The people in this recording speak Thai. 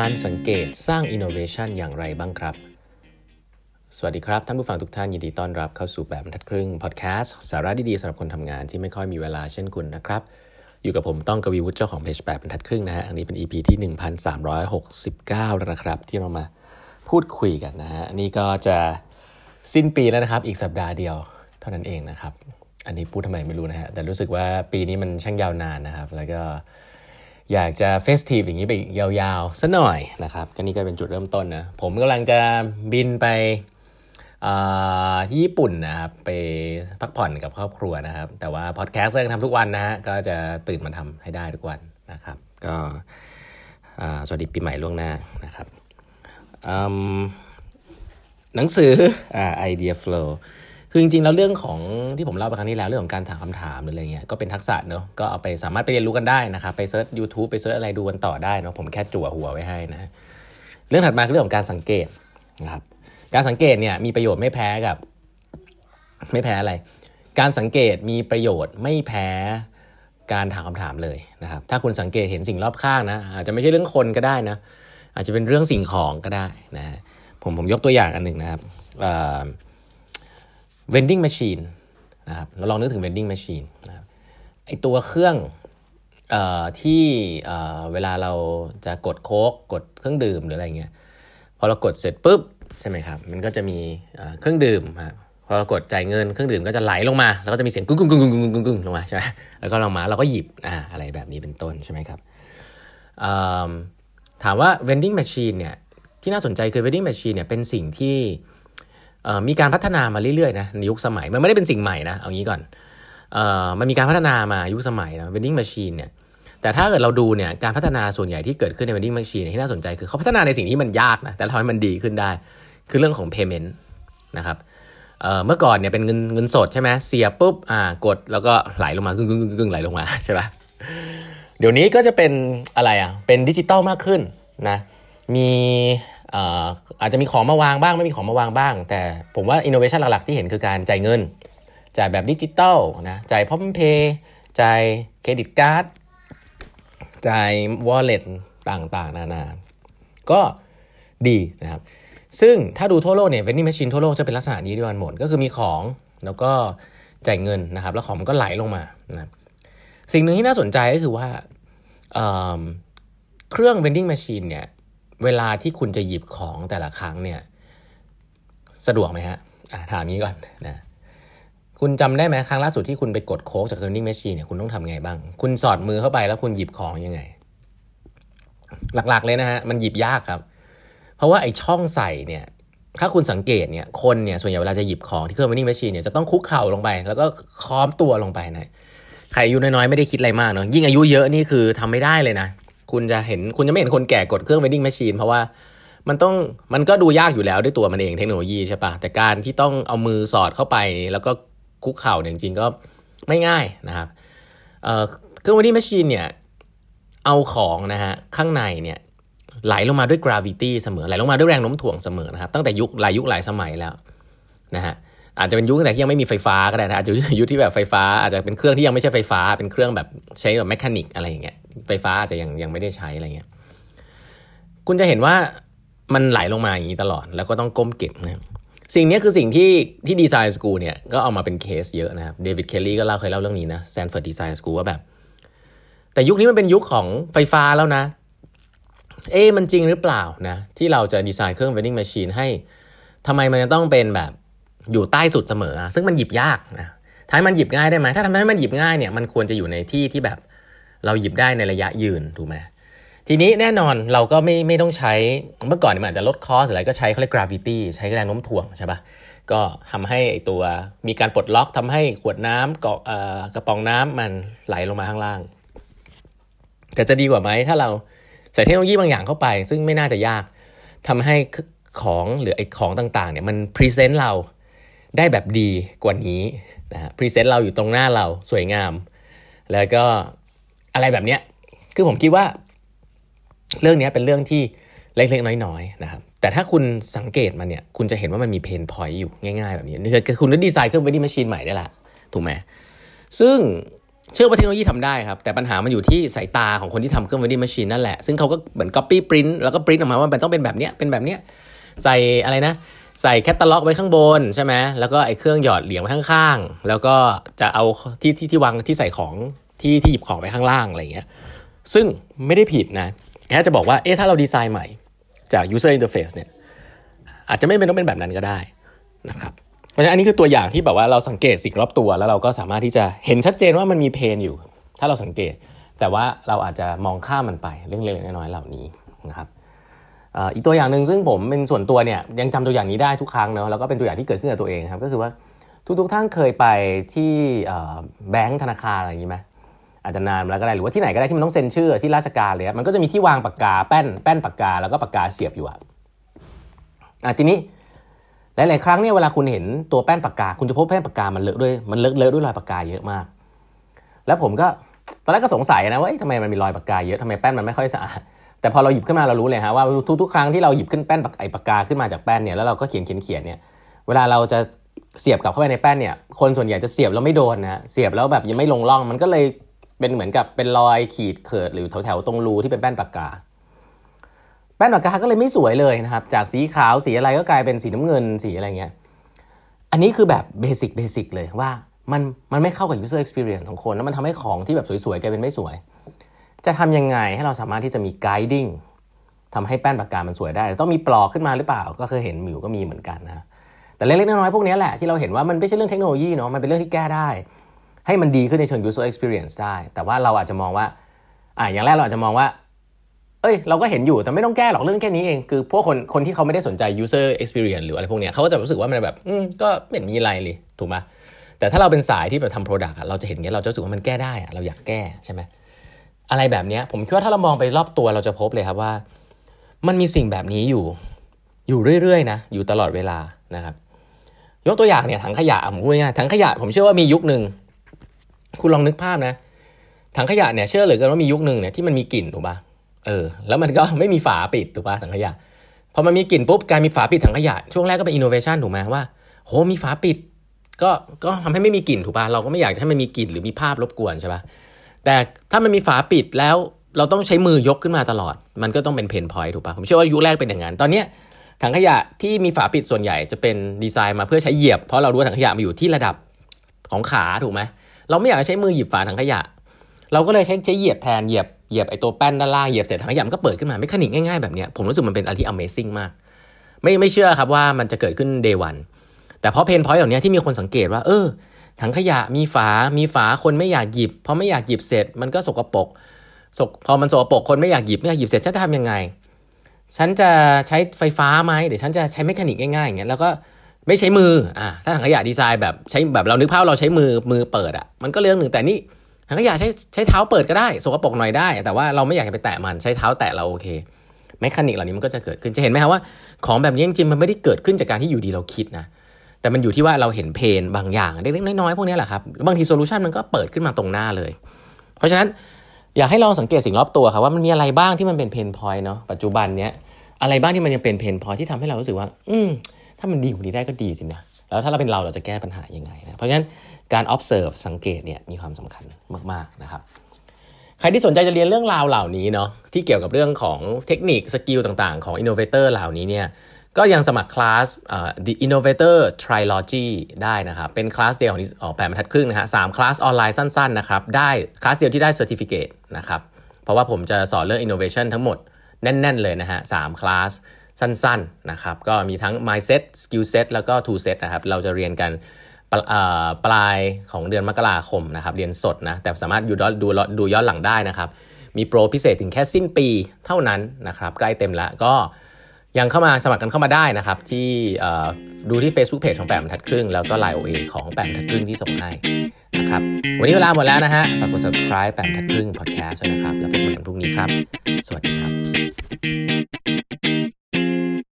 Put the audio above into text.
การสังเกตสร้าง innovation อย่างไรบ้างครับ สวัสดีครับ ท่านผู้ฟังทุกท่านยินดีต้อนรับเข้าสู่แบบบรรทัดครึ่งพอดแคสต์สาระดีๆสำหรับคนทำงานที่ไม่ค่อยมีเวลาเช่นคุณนะครับ อยู่กับผมต้องกวีวุฒิเจ้าของเพจแบบบรรทัดครึ่งนะฮะอันนี้เป็น EP ที่ 1369 แล้วนะครับ ที่เรามาพูดคุยกันนะฮะนนี้ก็จะสิ้นปีแล้วนะครับ อีกสัปดาห์เดียวเท่านั้นเองนะครับ อันนี้พูดทำไมไม่รู้นะฮะแต่รู้สึกว่าปีนี้มันช่างยาวนานนะครับ แล้วก็ อยากจะ festive อย่างนี้ไปยาวๆสัหน่อยนะครับก็นี่ก็เป็นจุดเริ่มต้นนะผมกำลังจะบินไปที่ญี่ปุ่นนะครับไปพักผ่อนกับครอบครัวนะครับ แต่ว่าพอดแคสต์ยังทำทุกวันนะฮะก็จะตื่นมาทำให้ได้ทุกวันนะครับ ก็สวัสดีปีใหม่ล่วงหน้านะครับหนังสือไอเดีย flow คือจริงๆแล้วเรื่องของที่ผมเล่าไปครั้งนี้แล้วเรื่องของการถามคำถามหรืออะไรเงี้ยก็เป็นทักษะเนอะก็เอาไปสามารถไปเรียนรู้กันได้นะครับไปเซิร์ช YouTube ไปเซิร์ชอะไรดูกันต่อได้นะผมแค่จั่วหัวไว้ให้นะเรื่องถัดมาคือเรื่องของการสังเกตนะครับการสังเกตเนี่ยมีประโยชน์ไม่แพ้กับ ไม่แพ้อะไร การสังเกตมีประโยชน์ไม่แพ้การถามคำถามเลยนะครับ ถ้าคุณสังเกตเห็นสิ่งรอบข้างนะอาจจะไม่ใช่เรื่องคนก็ได้นะอาจจะเป็นเรื่องสิ่งของก็ได้นะผมผมยกตัวอย่างอันหนึ่งนะครับ vending machine นะครับเราลองนึกถึง vending machine นะครับไอตัวเครื่องอที่เวลาเราจะกดโค้กกดเครื่องดื่มหรืออะไรเงี้ยพอเรากดเสร็จปุ๊บใช่ไหมครับมันก็จะมีเครื่องดื่มครับพอเรากดจ่ายเงินเครื่องดื่มก็จะไหลลงมา แล้วก็จะมีเสียงกุ้งกุ้งกุ้งกุ้งกุ้งกุ้งกุ้งลงมาใช่ไหมแล้วก็ลงมาเราก็หยิบอ่าอะไรแบบนี้เป็นต้นใช่ไหมครับถามว่า vending machine เนี่ยที่น่าสนใจคือ vending machine เนี่ยเป็นสิ่งที่ มีการพัฒนามาเรื่อยๆนะในยุคสมัยมันไม่ได้เป็นสิ่งใหม่นะเอางี้ก่อนออมันมีการพัฒนามายุคสมัยนะ vending machine เนี่ยแต่ถ้าเกิดเราดูเนี่ยการพัฒนาส่วนใหญ่ที่เกิดขึ้นใน vending machine ที่น่าสนใจคือเขาพัฒนาในสิ่งที่มันยากนะแต่ทำให้มันดีขึ้นได้ คือเรื่องของ payment นะครับเมื่อก่อนเนี่ยเป็นเงินเงินสดใช่ไหมเสียปุ๊บอ่ากดแล้วก็ไหลลงมากึ่งกึ่งกึ่งไหลลงมาใช่ปะเดี๋ยวนี้ก็จะเป็นอะไรอะเป็นดิจิตอลมากขึ้นนะมี อาจจะมีของมาวางบ้างไม่มีของมาวางบ้าง แต่ผมว่าอินโนเวชันหลักๆ ที่เห็นคือการจ่ายเงิน จ่ายแบบดิจิตอลนะจ่ายพร้อมเพย์จ่าย credit card จ่าย wallet ต่างๆ นานา ก็ดีนะครับ ซึ่งถ้าดูทั่วโลกเนี่ย vending machine ทั่วโลกจะเป็นลักษณะนี้ด้วยกันหมด ก็คือมีของแล้วก็จ่ายเงินนะครับ แล้วของมันก็ไหลลงมานะสิ่งหนึ่งที่น่าสนใจก็คือว่าเครื่อง vending machine เนี่ย เวลาที่คุณจะหยิบของแต่ละครั้งเนี่ย สะดวกไหมฮะะถามนี้ก่อนนะคุณจำได้ไหมครั้งล่าสุดที่คุณไปกดโค้กจาก vending machine เนี่ยคุณต้องทำไงบ้าง คุณสอดมือเข้าไปแล้วคุณหยิบของยังไง หลักๆเลยนะฮะมันหยิบยากครับ เพราะว่าไอ้ช่องใส่เนี่ยถ้าคุณสังเกตเนี่ยคนเนี่ยส่วนใหญ่เวลาจะหยิบของที่เครื่อง vending machine เนี่ยจะต้องคุกเข่าลงไป แล้วก็ค้อมตัวลงไปนะใครอายุน้อยๆไม่ได้คิดอะไรมากเนาะยิ่งอายุเยอะนี่คือทำไม่ได้เลยนะ คุณจะเห็นคุณจะไม่เห็นคนแก่กดเครื่อง vending machine เพราะว่ามันต้องมันก็ดูยากอยู่แล้วด้วยตัวมันเองเทคโนโลยีใช่ปะแต่การที่ต้องเอามือสอดเข้าไป แล้วก็คุกเข่าเนี่ยจริงก็ไม่ง่ายนะครับเเครื่อง vending machine เนี่ยเอาของนะฮะข้างในเนี่ยไหลลงมาด้วย gravity เสมอไหลลงมาด้วยแรงโน้มถ่วงเสมอนะครับตั้งแต่ยุคหลายยุคหลายสมัยแล้วนะฮะอาจจะเป็นยุคแต่ที่ยังไม่มีไฟฟ้าก็ได้นะอาจจะยุคที่แบบไฟฟ้าอาจจะเป็นเครื่องที่ยังไม่ใช่ไฟฟ้าเป็นเครื่องแบบใช้แบบ mechanic อะไรอย่างเงี้ย ไฟฟ้าอาจจะยังยังไม่ได้ใช้อะไรเงี้ยคุณจะเห็นว่ามันไหลลงมาอย่างนี้ตลอด แล้วก็ต้องก้มเก็บนะสิ่งนี้คือสิ่งที่ที่ design school เนี่ยก็เอามาเป็นเคสเยอะนะครับเดวิดเคลลี่ก็เล่าเคยเล่าเรื่องนี้นะ Stanford design school ว่าแบบ แต่ยุคนี้มันเป็นยุคของไฟฟ้าแล้วนะ เอ๊มันจริงหรือเปล่านะ ที่เราจะดีไซน์เครื่อง vending machine ให้ทำไมมันจะต้องเป็นแบบอยู่ใต้สุดเสมอ ซึ่งมันหยิบยากนะให้มันหยิบง่ายได้ไหมถ้าทำให้มันหยิบง่ายเนี่ยมันควรจะอยู่ในที่ที่แบบ เราหยิบได้ในระยะยืนถูกไหมทีนี้แน่นอนเราก็ไม่ไม่ต้องใช้เมื่อก่อนมันอาจจะลด cost อะไรก็ใช้เขาเรียก gravity ใช้แรงโน้มถ่วงใช่ปะก็ทำให้ตัวมีการปลดล็อกทำให้ขวดน้ำเกาะกระป๋องน้ำมันไหลลงมาข้างล่าง แต่จะดีกว่าไหมถ้าเราใส่เทคโนโลยีบางอย่างเข้าไป ซึ่งไม่น่าจะยากทำให้ของหรือไอ้ของต่างๆเนี่ยมัน present เราได้แบบดีกว่านี้นะฮะ present เราอยู่ตรงหน้าเราสวยงาม แล้วก็ อะไรแบบเนี้ยคือผมคิดว่า เรื่องนี้เป็นเรื่องที่เล็กๆ น้อยๆนะครับแต่ถ้าคุณสังเกตมันเนี่ย คุณจะเห็นว่ามันมี pain point อยู่ง่ายๆ แบบนี้คือคุณได้ดีไซน์เครื่อง vending machine ใหม่ได้ละถูกไหมซึ่งเชื่อว่าเทคโนโลยีทำได้ครับ แต่ปัญหามันอยู่ที่สายตาของคนที่ทำเครื่อง vending machine นั่นแหละ ซึ่งเขาก็เหมือน copy print แล้วก็ print ออกมาว่ามันต้องเป็นแบบเนี้ยเป็นแบบเนี้ยใส่อะไรนะ ใส่แคตตาล็อกไว้ข้างบนใช่ไหมแล้วก็ไอ้เครื่องหยอดเหรียญไว้ข้างๆแล้วก็จะเอาที่ที่ที่วางที่ใส่ของ ที่ที่หยิบของไปข้างล่างอะไรเงี้ยซึ่งไม่ได้ผิดนะแค่จะบอกว่าเอ๊ะถ้าเราดีไซน์ใหม่จาก user interface เนี่ยอาจจะไม่เป็นต้องเป็นแบบนั้นก็ได้นะครับเพราะฉะนั้นอันนี้คือตัวอย่างที่แบบว่าเราสังเกตสิ่งรอบตัว แล้วเราก็สามารถที่จะเห็นชัดเจนว่ามันมีเพนอยู่ ถ้าเราสังเกต แต่ว่าเราอาจจะมองข้ามมันไปเรื่องเล็กๆน้อยๆเหล่านี้นะครับอีกตัวอย่างหนึ่งซึ่งผมเป็นส่วนตัวเนี่ยยังจำตัวอย่างนี้ได้ทุกครั้งเนาะแล้วก็เป็นตัวอย่างที่เกิดขึ้นกับตัวเองครับก็คือว่าทุกๆท่านเคยไปที่แบงก์ธนาคารอะไรอย่างนี้ไหม อาจจะนานแล้วก็ได้หรือว่าที่ไหนก็ได้ที่มันต้องเซ็นชื่อที่ราชการเลยมันก็จะมีที่วางปากกาแป้นแป้นปากกาแล้วก็ปากกาเสียบอยู่อะทีนี้หลาย ๆ ครั้งเนี่ยเวลาคุณเห็นตัวแป้นปากกา คุณจะพบแป้นปากกามันเลอะด้วยมันเลอะเลอะด้วยรอยปากกาเยอะมาก แล้วผมก็ตอนแรกก็สงสัยนะว่าทำไมมันมีรอยปากกาเยอะทำไมแป้นมันไม่ค่อยสะอาดแต่พอเราหยิบขึ้นมาเรารู้เลยฮะว่าทุกๆครั้งที่เราหยิบขึ้นแป้นปากไอปากกาขึ้นมาจากแป้นเนี่ยแล้วเราก็เขียนเขียนเขียนเนี่ยเวลาเราจะเสียบกลับเข้าไปในแป้นเนี่ยคนส่วนใหญ่จะเสียบแล้วไม่โดนนะเสียบแล้วแบบยังไม่ลงร่องมันก็เลย เป็นเหมือนกับเป็นรอยขีดเขิดหรือแถวๆตรงรูที่เป็นแป้นปากกา แป้นปากกาก็เลยไม่สวยเลยนะครับ จากสีขาวสีอะไรก็กลายเป็นสีน้ำเงินสีอะไรเงี้ย อันนี้คือแบบเบสิกเบสิกเลยว่ามันมันไม่เข้ากับ user experience ของคน แล้วมันทำให้ของที่แบบสวยๆกลายเป็นไม่สวย จะทำยังไงให้เราสามารถที่จะมี guiding ทำให้แป้นปากกามันสวยได้ ต้องมีปลอกขึ้นมาหรือเปล่า ก็เคยเห็นมิวก็มีเหมือนกันนะแต่เล็กๆน้อยๆพวกนี้แหละที่เราเห็นว่ามันไม่ใช่เรื่องเทคโนโลยีเนาะมันเป็นเรื่องที่แก้ได้ ให้มันดีขึ้นในเชิง user experience ได้ แต่ว่าเราอาจจะมองว่าอ่าอย่างแรกเราอาจจะมองว่า เอ้ย เราก็เห็นอยู่แต่ไม่ต้องแก้หรอกเรื่องแค่นี้เอง คือพวกคนคนที่เขาไม่ได้สนใจ user experience หรืออะไรพวกนี้เขาก็จะรู้สึกว่ามันแบบอืมก็ไม่เห็นมีอะไรเลยถูกไหมแต่ถ้าเราเป็นสายที่แบบทำ product เราจะเห็นเงี้ยเราจะรู้สึกว่ามันแก้ได้เราอยากแก้ใช่ไหมอะไรแบบนี้ผมคิดว่าถ้าเรามองไปรอบตัวเราจะพบเลยครับว่า มันมีสิ่งแบบนี้อยู่อยู่เรื่อยๆนะอยู่ตลอดเวลานะครับยกตัวอย่างเนี่ยถังขยะผมพูดง่ายถังขยะผมเชื่อว่ามียุคหนึ่ง คุณลองนึกภาพนะ ถังขยะเนี่ยเชื่อเลยกันว่ามียุคหนึ่งเนี่ยที่มันมีกลิ่นถูกปะเออ แล้วมันก็ไม่มีฝาปิดถูกป่ะถังขยะพอมันมีกลิ่นปุ๊บการมีฝาปิดถังขยะช่วงแรกก็เป็นอินโนเวชันถูกไหมว่าโหมีฝาปิด ก็ก็ทำให้ไม่มีกลิ่นถูกป่ะเราก็ไม่อยากให้มันมีกลิ่นหรือมีภาพรบกวนใช่ป่ะแต่ถ้ามันมีฝาปิดแล้วเราต้องใช้มือยกขึ้นมาตลอด มันก็ต้องเป็นเพนพอยต์ถูกป่ะผมเชื่อว่ายุคแรกเป็นอย่างนั้นตอนเนี้ยถังขยะที่มีฝาปิดส่วนใหญ่จะเป็นดีไซน์มาเพื่อใช้เหยียบ เพราะเรารู้ว่าถังขยะมาอยู่ที่ระดับของขาถูกไหม เราไม่อยากใช้มือหยิบฝาถังขยะ เราก็เลยใช้ใช้เหยียบแทนเหยียบเหยียบไอตัวแป้นด้านล่างเหยียบเสร็จถังขยะมันก็เปิดขึ้นมาไม่คณิกง่ายๆแบบนี้ผมรู้สึกมันเป็นอะไรที่ Amazing มาก ไม่ไม่เชื่อครับว่ามันจะเกิดขึ้น day one แต่เพราะ pain point เหล่านี้ที่มีคนสังเกตว่า เออ ถังขยะมีฝา มีฝาคนไม่อยากหยิบเพราะไม่อยากหยิบเสร็จมันก็สกปรกสกพอมันสกปรกคนไม่อยากหยิบไม่อยากหยิบเสร็จฉันจะทำยังไง ฉันจะใช้ไฟฟ้าไหมเดี๋ยวฉันจะใช้ mechanic ง่ายๆอย่างเงี้ยแล้วก็ ไม่ใช้มืออ่าถ้าถังขยะดีไซน์แบบใช้แบบเรานึกภาพเราใช้มือมือเปิดอะมันก็เรื่องหนึ่งแต่นี่ถังขยะใช้ใช้เท้าเปิดก็ได้สกปรกหน่อยได้ แต่ว่าเราไม่อยากไปแตะมันใช้เท้าแตะเราโอเคmechanic เหล่านี้มันก็จะเกิดขึ้นจะเห็นไหมครับว่าของแบบนี้จริงมันไม่ได้เกิดขึ้นจากการที่อยู่ดีเราคิดนะแต่มันอยู่ที่ว่าเราเห็น pain บางอย่างเล็กๆน้อยๆพวกนี้แหละครับบางที solution มันก็เปิดขึ้นมาตรงหน้าเลย เพราะฉะนั้นอยากให้ลองสังเกตสิ่งรอบตัวครับว่ามันมีอะไรบ้างที่มันเป็น pain point เนาะปัจจุบันเนี้ยอะไรบ้างที่มันยังเป็น pain point ที่ทำให้เรารู้สึกว่า อืม ถ้ามันดีกว่านี้ได้ก็ดีสินะแล้วถ้าเราเป็นเราเราจะแก้ปัญหายังไงนะเพราะฉะนั้นการ observe สังเกตเนี่ยมีความสำคัญมากๆนะครับใครที่สนใจจะเรียนเรื่องราวเหล่านี้เนาะที่เกี่ยวกับเรื่องของเทคนิค skill ต่างๆ ของ innovator เหล่านี้เนี่ยก็ยังสมัคร class The Innovator Trilogy ได้นะครับ เป็นคลาสเดียวของออกแปดบรรทัดครึ่งนะฮะสามคลาสออนไลน์สั้นๆนะครับ ได้คลาสเดียวที่ได้ Certificate นะครับ เพราะว่าผมจะสอนเรื่อง innovation ทั้งหมดแน่น ๆ เลยนะฮะสามคลาส สั้นๆนะครับก็มีทั้ง mindset skill set แล้วก็ tool set นะครับเราจะเรียนกันปลายของเดือนมกราคมนะครับเรียนสดนะแต่สามารถดูดูดูย้อนหลังได้นะครับ มีโปรพิเศษถึงแค่สิ้นปีเท่านั้นนะครับใกล้เต็มแล้วก็ยังเข้ามาสมัครกันเข้ามาได้นะครับ ที่ดูที่ Facebook Page ของแปมทัดครึ่ง แล้วก็ Line OA ของแปมทัดครึ่งที่ส่งให้นะครับ วันนี้เวลาหมดแล้วนะฮะฝากกด subscribe แปมทัดครึ่ง podcast ด้วยนะครับ แล้วพบกันใหม่พรุ่งนี้ครับ สวัสดีครับ